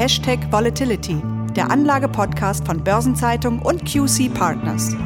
Hashtag Volatility, der Anlage-Podcast von Börsenzeitung und QC Partners.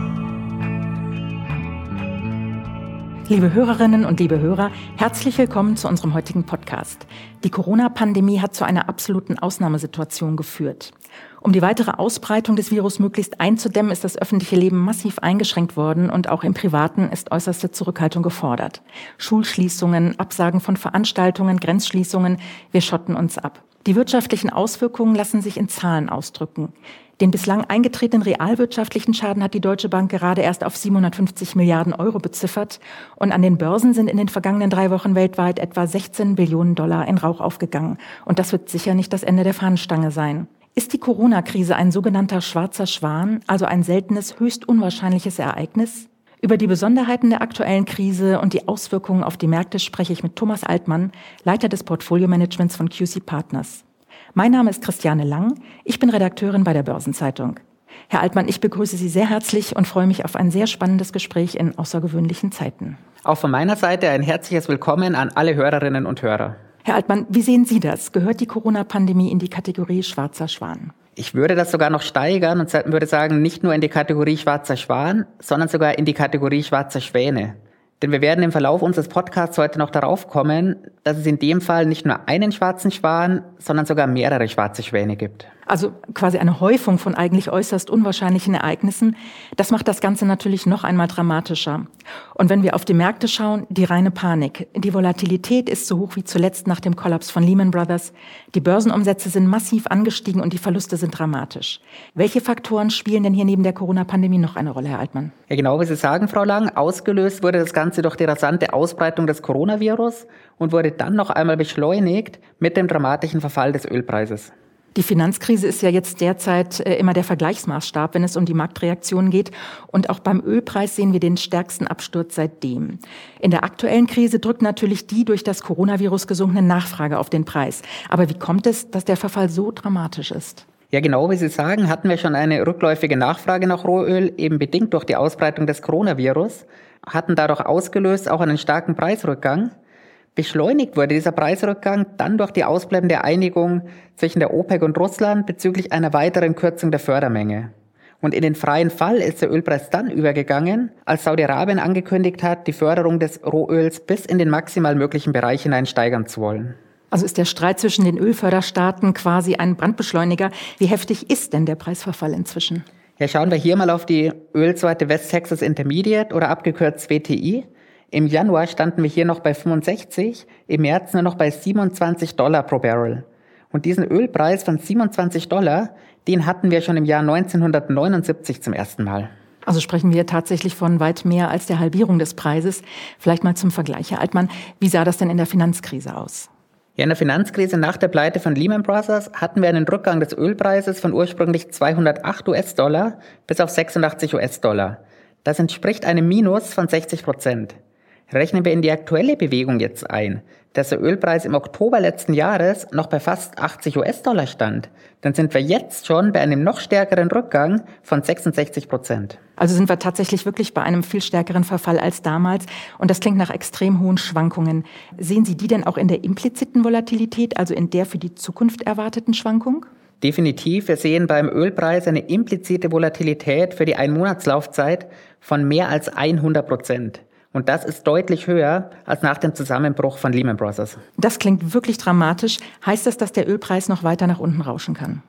Liebe Hörerinnen und liebe Hörer, herzlich willkommen zu unserem heutigen Podcast. Die Corona-Pandemie hat zu einer absoluten Ausnahmesituation geführt. Um die weitere Ausbreitung des Virus möglichst einzudämmen, ist das öffentliche Leben massiv eingeschränkt worden und auch im Privaten ist äußerste Zurückhaltung gefordert. Schulschließungen, Absagen von Veranstaltungen, Grenzschließungen, wir schotten uns ab. Die wirtschaftlichen Auswirkungen lassen sich in Zahlen ausdrücken. Den bislang eingetretenen realwirtschaftlichen Schaden hat die Deutsche Bank gerade erst auf 750 Milliarden Euro beziffert. Und an den Börsen sind in den vergangenen drei Wochen weltweit etwa 16 Billionen Dollar in Rauch aufgegangen. Und das wird sicher nicht das Ende der Fahnenstange sein. Ist die Corona-Krise ein sogenannter schwarzer Schwan, also ein seltenes, höchst unwahrscheinliches Ereignis? Über die Besonderheiten der aktuellen Krise und die Auswirkungen auf die Märkte spreche ich mit Thomas Altmann, Leiter des Portfolio-Managements von QC Partners. Mein Name ist Christiane Lang, ich bin Redakteurin bei der Börsenzeitung. Herr Altmann, ich begrüße Sie sehr herzlich und freue mich auf ein sehr spannendes Gespräch in außergewöhnlichen Zeiten. Auch von meiner Seite ein herzliches Willkommen an alle Hörerinnen und Hörer. Herr Altmann, wie sehen Sie das? Gehört die Corona-Pandemie in die Kategorie schwarzer Schwan? Ich würde das sogar noch steigern und würde sagen, nicht nur in die Kategorie schwarzer Schwan, sondern sogar in die Kategorie schwarzer Schwäne. Denn wir werden im Verlauf unseres Podcasts heute noch darauf kommen, dass es in dem Fall nicht nur einen schwarzen Schwan, sondern sogar mehrere schwarze Schwäne gibt. Also quasi eine Häufung von eigentlich äußerst unwahrscheinlichen Ereignissen. Das macht das Ganze natürlich noch einmal dramatischer. Und wenn wir auf die Märkte schauen, die reine Panik. Die Volatilität ist so hoch wie zuletzt nach dem Kollaps von Lehman Brothers. Die Börsenumsätze sind massiv angestiegen und die Verluste sind dramatisch. Welche Faktoren spielen denn hier neben der Corona-Pandemie noch eine Rolle, Herr Altmann? Ja, genau wie Sie sagen, Frau Lang. Ausgelöst wurde das Ganze durch die rasante Ausbreitung des Coronavirus und wurde dann noch einmal beschleunigt mit dem dramatischen Verfall des Ölpreises. Die Finanzkrise ist ja jetzt derzeit äh, immer der Vergleichsmaßstab, wenn es um die Marktreaktion geht. Und auch beim Ölpreis sehen wir den stärksten Absturz seitdem. In der aktuellen Krise drückt natürlich die durch das Coronavirus gesunkene Nachfrage auf den Preis. Aber wie kommt es, dass der Verfall so dramatisch ist? Ja, genau wie Sie sagen, hatten wir schon eine rückläufige Nachfrage nach Rohöl, eben bedingt durch die Ausbreitung des Coronavirus, hatten dadurch ausgelöst auch einen starken Preisrückgang. Beschleunigt wurde dieser Preisrückgang dann durch die ausbleibende Einigung zwischen der OPEC und Russland bezüglich einer weiteren Kürzung der Fördermenge. Und in den freien Fall ist der Ölpreis dann übergegangen, als Saudi-Arabien angekündigt hat, die Förderung des Rohöls bis in den maximal möglichen Bereich hinein steigern zu wollen. Also ist der Streit zwischen den Ölförderstaaten quasi ein Brandbeschleuniger. Wie heftig ist denn der Preisverfall inzwischen? Ja, schauen wir hier mal auf die Ölsorte West Texas Intermediate oder abgekürzt WTI. Im Januar standen wir hier noch bei 65, im März nur noch bei 27 Dollar pro Barrel. Und diesen Ölpreis von 27 Dollar, den hatten wir schon im Jahr 1979 zum ersten Mal. Also sprechen wir tatsächlich von weit mehr als der Halbierung des Preises. Vielleicht mal zum Vergleich, Herr Altmann, wie sah das denn in der Finanzkrise aus? Ja, in der Finanzkrise nach der Pleite von Lehman Brothers hatten wir einen Rückgang des Ölpreises von ursprünglich 208 US-Dollar bis auf 86 US-Dollar. Das entspricht einem Minus von 60 Prozent. Rechnen wir in die aktuelle Bewegung jetzt ein, dass der Ölpreis im Oktober letzten Jahres noch bei fast 80 US-Dollar stand, dann sind wir jetzt schon bei einem noch stärkeren Rückgang von 66 Prozent. Also sind wir tatsächlich wirklich bei einem viel stärkeren Verfall als damals. Und das klingt nach extrem hohen Schwankungen. Sehen Sie die denn auch in der impliziten Volatilität, also in der für die Zukunft erwarteten Schwankung? Definitiv. Wir sehen beim Ölpreis eine implizite Volatilität für die Einmonatslaufzeit von mehr als 100 Prozent. Und das ist deutlich höher als nach dem Zusammenbruch von Lehman Brothers. Das klingt wirklich dramatisch. Heißt das, dass der Ölpreis noch weiter nach unten rauschen kann?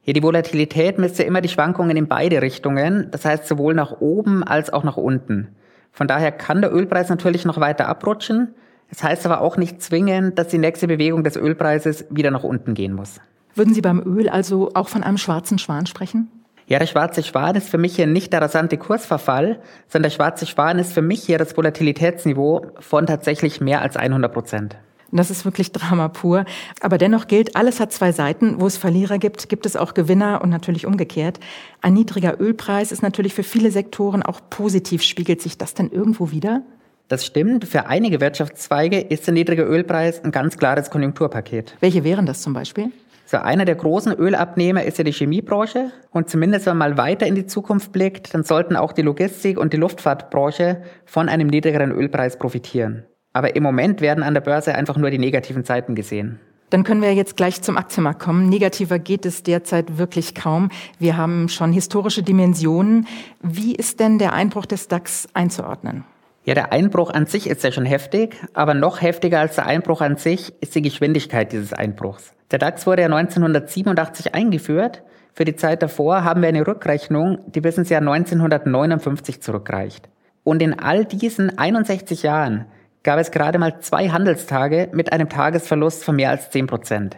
Hier die Volatilität misst ja immer die Schwankungen in beide Richtungen. Das heißt sowohl nach oben als auch nach unten. Von daher kann der Ölpreis natürlich noch weiter abrutschen. Es das heißt aber auch nicht zwingend, dass die nächste Bewegung des Ölpreises wieder nach unten gehen muss. Würden Sie beim Öl also auch von einem schwarzen Schwan sprechen? Ja, der schwarze Schwan ist für mich hier nicht der rasante Kursverfall, sondern der schwarze Schwan ist für mich hier das Volatilitätsniveau von tatsächlich mehr als 100 Prozent. Das ist wirklich Drama pur. Aber dennoch gilt, alles hat zwei Seiten. Wo es Verlierer gibt, gibt es auch Gewinner und natürlich umgekehrt. Ein niedriger Ölpreis ist natürlich für viele Sektoren auch positiv. Spiegelt sich das denn irgendwo wieder? Das stimmt. Für einige Wirtschaftszweige ist der niedrige Ölpreis ein ganz klares Konjunkturpaket. Welche wären das zum Beispiel? So, einer der großen Ölabnehmer ist ja die Chemiebranche. Und zumindest wenn man mal weiter in die Zukunft blickt, dann sollten auch die Logistik und die Luftfahrtbranche von einem niedrigeren Ölpreis profitieren. Aber im Moment werden an der Börse einfach nur die negativen Zeiten gesehen. Dann können wir jetzt gleich zum Aktienmarkt kommen. Negativer geht es derzeit wirklich kaum. Wir haben schon historische Dimensionen. Wie ist denn der Einbruch des DAX einzuordnen? Ja, der Einbruch an sich ist ja schon heftig, aber noch heftiger als der Einbruch an sich ist die Geschwindigkeit dieses Einbruchs. Der DAX wurde ja 1987 eingeführt. Für die Zeit davor haben wir eine Rückrechnung, die bis ins Jahr 1959 zurückreicht. Und in all diesen 61 Jahren gab es gerade mal zwei Handelstage mit einem Tagesverlust von mehr als 10 Prozent.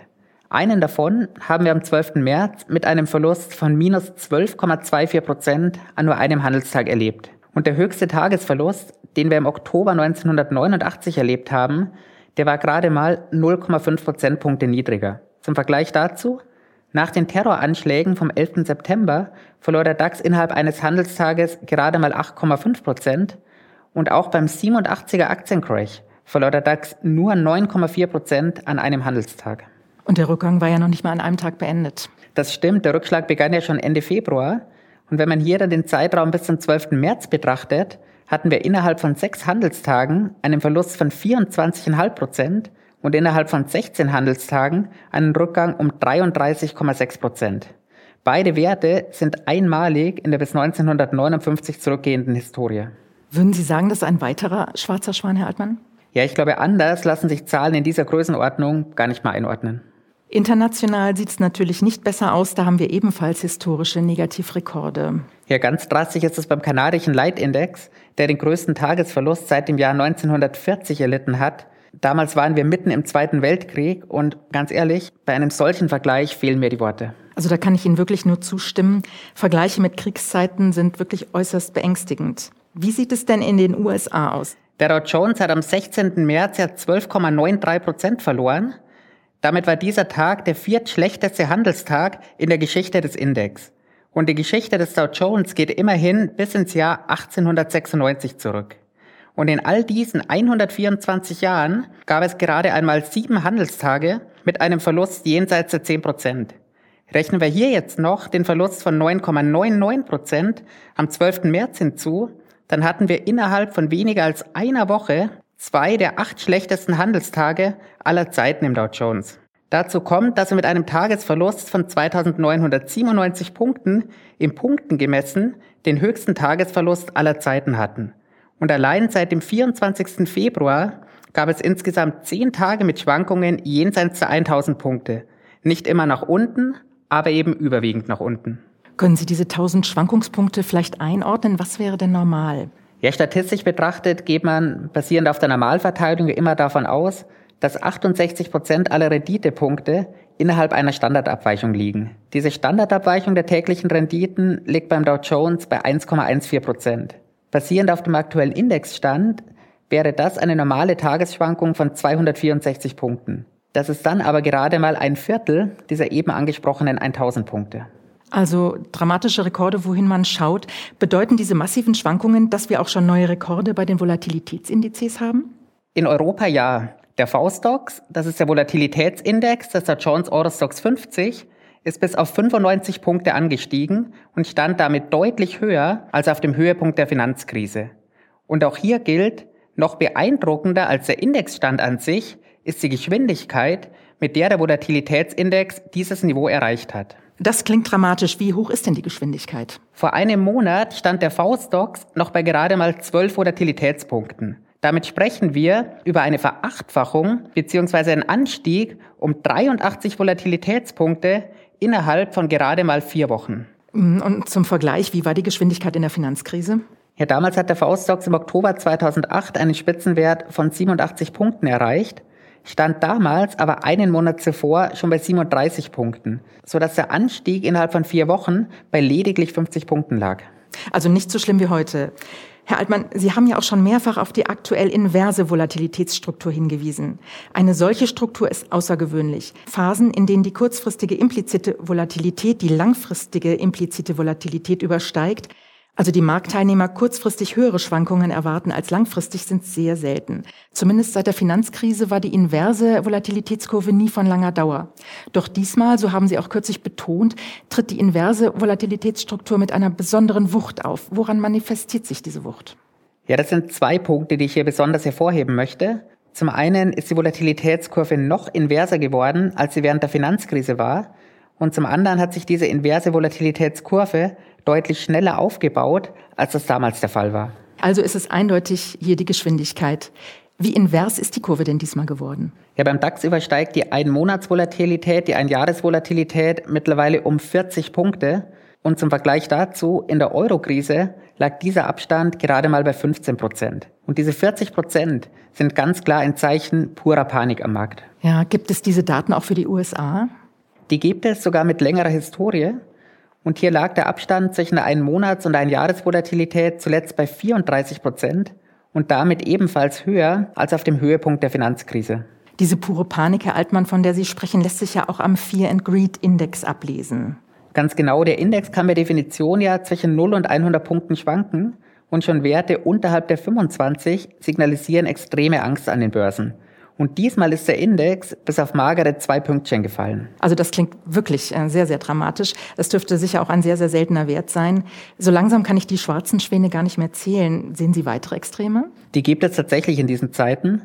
Einen davon haben wir am 12. März mit einem Verlust von minus 12,24 Prozent an nur einem Handelstag erlebt. Und der höchste Tagesverlust, den wir im Oktober 1989 erlebt haben, der war gerade mal 0,5 Prozentpunkte niedriger. Zum Vergleich dazu, nach den Terroranschlägen vom 11. September verlor der DAX innerhalb eines Handelstages gerade mal 8,5 Prozent und auch beim 87er Aktiencrash verlor der DAX nur 9,4 Prozent an einem Handelstag. Und der Rückgang war ja noch nicht mal an einem Tag beendet. Das stimmt, der Rückschlag begann ja schon Ende Februar. Und wenn man hier dann den Zeitraum bis zum 12. März betrachtet, hatten wir innerhalb von sechs Handelstagen einen Verlust von 24,5 Prozent und innerhalb von 16 Handelstagen einen Rückgang um 33,6 Prozent. Beide Werte sind einmalig in der bis 1959 zurückgehenden Historie. Würden Sie sagen, das ist ein weiterer schwarzer Schwan, Herr Altmann? Ja, ich glaube, anders lassen sich Zahlen in dieser Größenordnung gar nicht mal einordnen. International sieht es natürlich nicht besser aus. Da haben wir ebenfalls historische Negativrekorde. Ja, ganz drastisch ist es beim kanadischen Leitindex, der den größten Tagesverlust seit dem Jahr 1940 erlitten hat. Damals waren wir mitten im Zweiten Weltkrieg und ganz ehrlich, bei einem solchen Vergleich fehlen mir die Worte. Also da kann ich Ihnen wirklich nur zustimmen. Vergleiche mit Kriegszeiten sind wirklich äußerst beängstigend. Wie sieht es denn in den USA aus? Der Dow Jones hat am 16. März ja 12,93 Prozent verloren. Damit war dieser Tag der viertschlechteste Handelstag in der Geschichte des Index. Und die Geschichte des Dow Jones geht immerhin bis ins Jahr 1896 zurück. Und in all diesen 124 Jahren gab es gerade einmal sieben Handelstage mit einem Verlust jenseits der 10 Prozent. Rechnen wir hier jetzt noch den Verlust von 9,99 Prozent am 12. März hinzu, dann hatten wir innerhalb von weniger als einer Woche zwei der acht schlechtesten Handelstage aller Zeiten im Dow Jones. Dazu kommt, dass wir mit einem Tagesverlust von 2997 Punkten im Punkten gemessen den höchsten Tagesverlust aller Zeiten hatten. Und allein seit dem 24. Februar gab es insgesamt zehn Tage mit Schwankungen jenseits der 1000 Punkte. Nicht immer nach unten, aber eben überwiegend nach unten. Können Sie diese 1000 Schwankungspunkte vielleicht einordnen? Was wäre denn normal? Ja, statistisch betrachtet geht man basierend auf der Normalverteilung immer davon aus, dass 68 Prozent aller Renditepunkte innerhalb einer Standardabweichung liegen. Diese Standardabweichung der täglichen Renditen liegt beim Dow Jones bei 1,14 Prozent. Basierend auf dem aktuellen Indexstand wäre das eine normale Tagesschwankung von 264 Punkten. Das ist dann aber gerade mal ein Viertel dieser eben angesprochenen 1000 Punkte. Also dramatische Rekorde, wohin man schaut. Bedeuten diese massiven Schwankungen, dass wir auch schon neue Rekorde bei den Volatilitätsindizes haben? In Europa ja. Der V-Stox, das ist der Volatilitätsindex des Dow Jones Eurostox 50, ist bis auf 95 Punkte angestiegen und stand damit deutlich höher als auf dem Höhepunkt der Finanzkrise. Und auch hier gilt, noch beeindruckender als der Indexstand an sich ist die Geschwindigkeit, mit der der Volatilitätsindex dieses Niveau erreicht hat. Das klingt dramatisch. Wie hoch ist denn die Geschwindigkeit? Vor einem Monat stand der V-Stox noch bei gerade mal 12 Volatilitätspunkten. Damit sprechen wir über eine Verachtfachung bzw. einen Anstieg um 83 Volatilitätspunkte innerhalb von gerade mal vier Wochen. Und zum Vergleich, wie war die Geschwindigkeit in der Finanzkrise? Ja, damals hat der V-Stox im Oktober 2008 einen Spitzenwert von 87 Punkten erreicht stand damals aber einen Monat zuvor schon bei 37 Punkten, sodass der Anstieg innerhalb von vier Wochen bei lediglich 50 Punkten lag. Also nicht so schlimm wie heute. Herr Altmann, Sie haben ja auch schon mehrfach auf die aktuell inverse Volatilitätsstruktur hingewiesen. Eine solche Struktur ist außergewöhnlich. Phasen, in denen die kurzfristige implizite Volatilität die langfristige implizite Volatilität übersteigt, also die Marktteilnehmer kurzfristig höhere Schwankungen erwarten als langfristig, sind sehr selten. Zumindest seit der Finanzkrise war die inverse Volatilitätskurve nie von langer Dauer. Doch diesmal, so haben Sie auch kürzlich betont, tritt die inverse Volatilitätsstruktur mit einer besonderen Wucht auf. Woran manifestiert sich diese Wucht? Ja, das sind zwei Punkte, die ich hier besonders hervorheben möchte. Zum einen ist die Volatilitätskurve noch inverser geworden, als sie während der Finanzkrise war. Und zum anderen hat sich diese inverse Volatilitätskurve deutlich schneller aufgebaut, als das damals der Fall war. Also ist es eindeutig hier die Geschwindigkeit. Wie invers ist die Kurve denn diesmal geworden? Ja, beim DAX übersteigt die Einmonatsvolatilität die Einjahresvolatilität mittlerweile um 40 Punkte. Und zum Vergleich dazu, in der Eurokrise lag dieser Abstand gerade mal bei 15 Prozent. Und diese 40 Prozent sind ganz klar ein Zeichen purer Panik am Markt. Ja, gibt es diese Daten auch für die USA? Die gibt es sogar mit längerer Historie. Und hier lag der Abstand zwischen der Einmonats- und Einjahresvolatilität zuletzt bei 34 Prozent und damit ebenfalls höher als auf dem Höhepunkt der Finanzkrise. Diese pure Panik, Herr Altmann, von der Sie sprechen, lässt sich ja auch am Fear and Greed Index ablesen. Ganz genau, der Index kann per Definition ja zwischen 0 und 100 Punkten schwanken und schon Werte unterhalb der 25 signalisieren extreme Angst an den Börsen. Und diesmal ist der Index bis auf magere zwei Pünktchen gefallen. Also das klingt wirklich äh, sehr, sehr dramatisch. Das dürfte sicher auch ein sehr, sehr seltener Wert sein. So langsam kann ich die schwarzen Schwäne gar nicht mehr zählen. Sehen Sie weitere Extreme? Die gibt es tatsächlich in diesen Zeiten.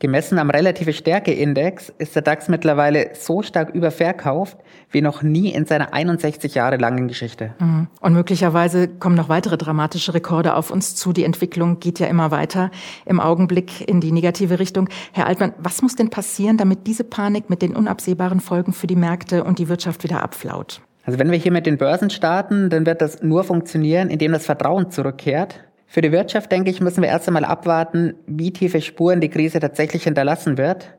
Gemessen am relative Stärkeindex ist der DAX mittlerweile so stark überverkauft wie noch nie in seiner 61 Jahre langen Geschichte. Mhm. Und möglicherweise kommen noch weitere dramatische Rekorde auf uns zu. Die Entwicklung geht ja immer weiter im Augenblick in die negative Richtung. Herr Altmann, was muss denn passieren, damit diese Panik mit den unabsehbaren Folgen für die Märkte und die Wirtschaft wieder abflaut? Also wenn wir hier mit den Börsen starten, dann wird das nur funktionieren, indem das Vertrauen zurückkehrt. Für die Wirtschaft, denke ich, müssen wir erst einmal abwarten, wie tiefe Spuren die Krise tatsächlich hinterlassen wird.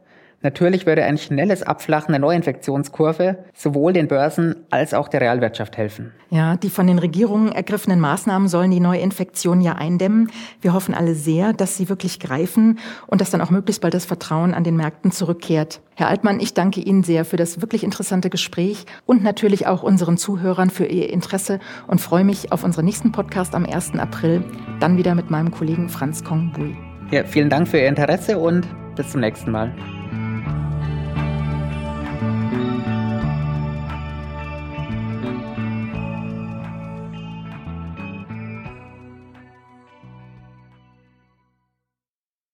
Natürlich würde ein schnelles Abflachen der Neuinfektionskurve sowohl den Börsen als auch der Realwirtschaft helfen. Ja, die von den Regierungen ergriffenen Maßnahmen sollen die Neuinfektion ja eindämmen. Wir hoffen alle sehr, dass sie wirklich greifen und dass dann auch möglichst bald das Vertrauen an den Märkten zurückkehrt. Herr Altmann, ich danke Ihnen sehr für das wirklich interessante Gespräch und natürlich auch unseren Zuhörern für Ihr Interesse und freue mich auf unseren nächsten Podcast am 1. April, dann wieder mit meinem Kollegen Franz Kong Bui. Ja, vielen Dank für Ihr Interesse und bis zum nächsten Mal.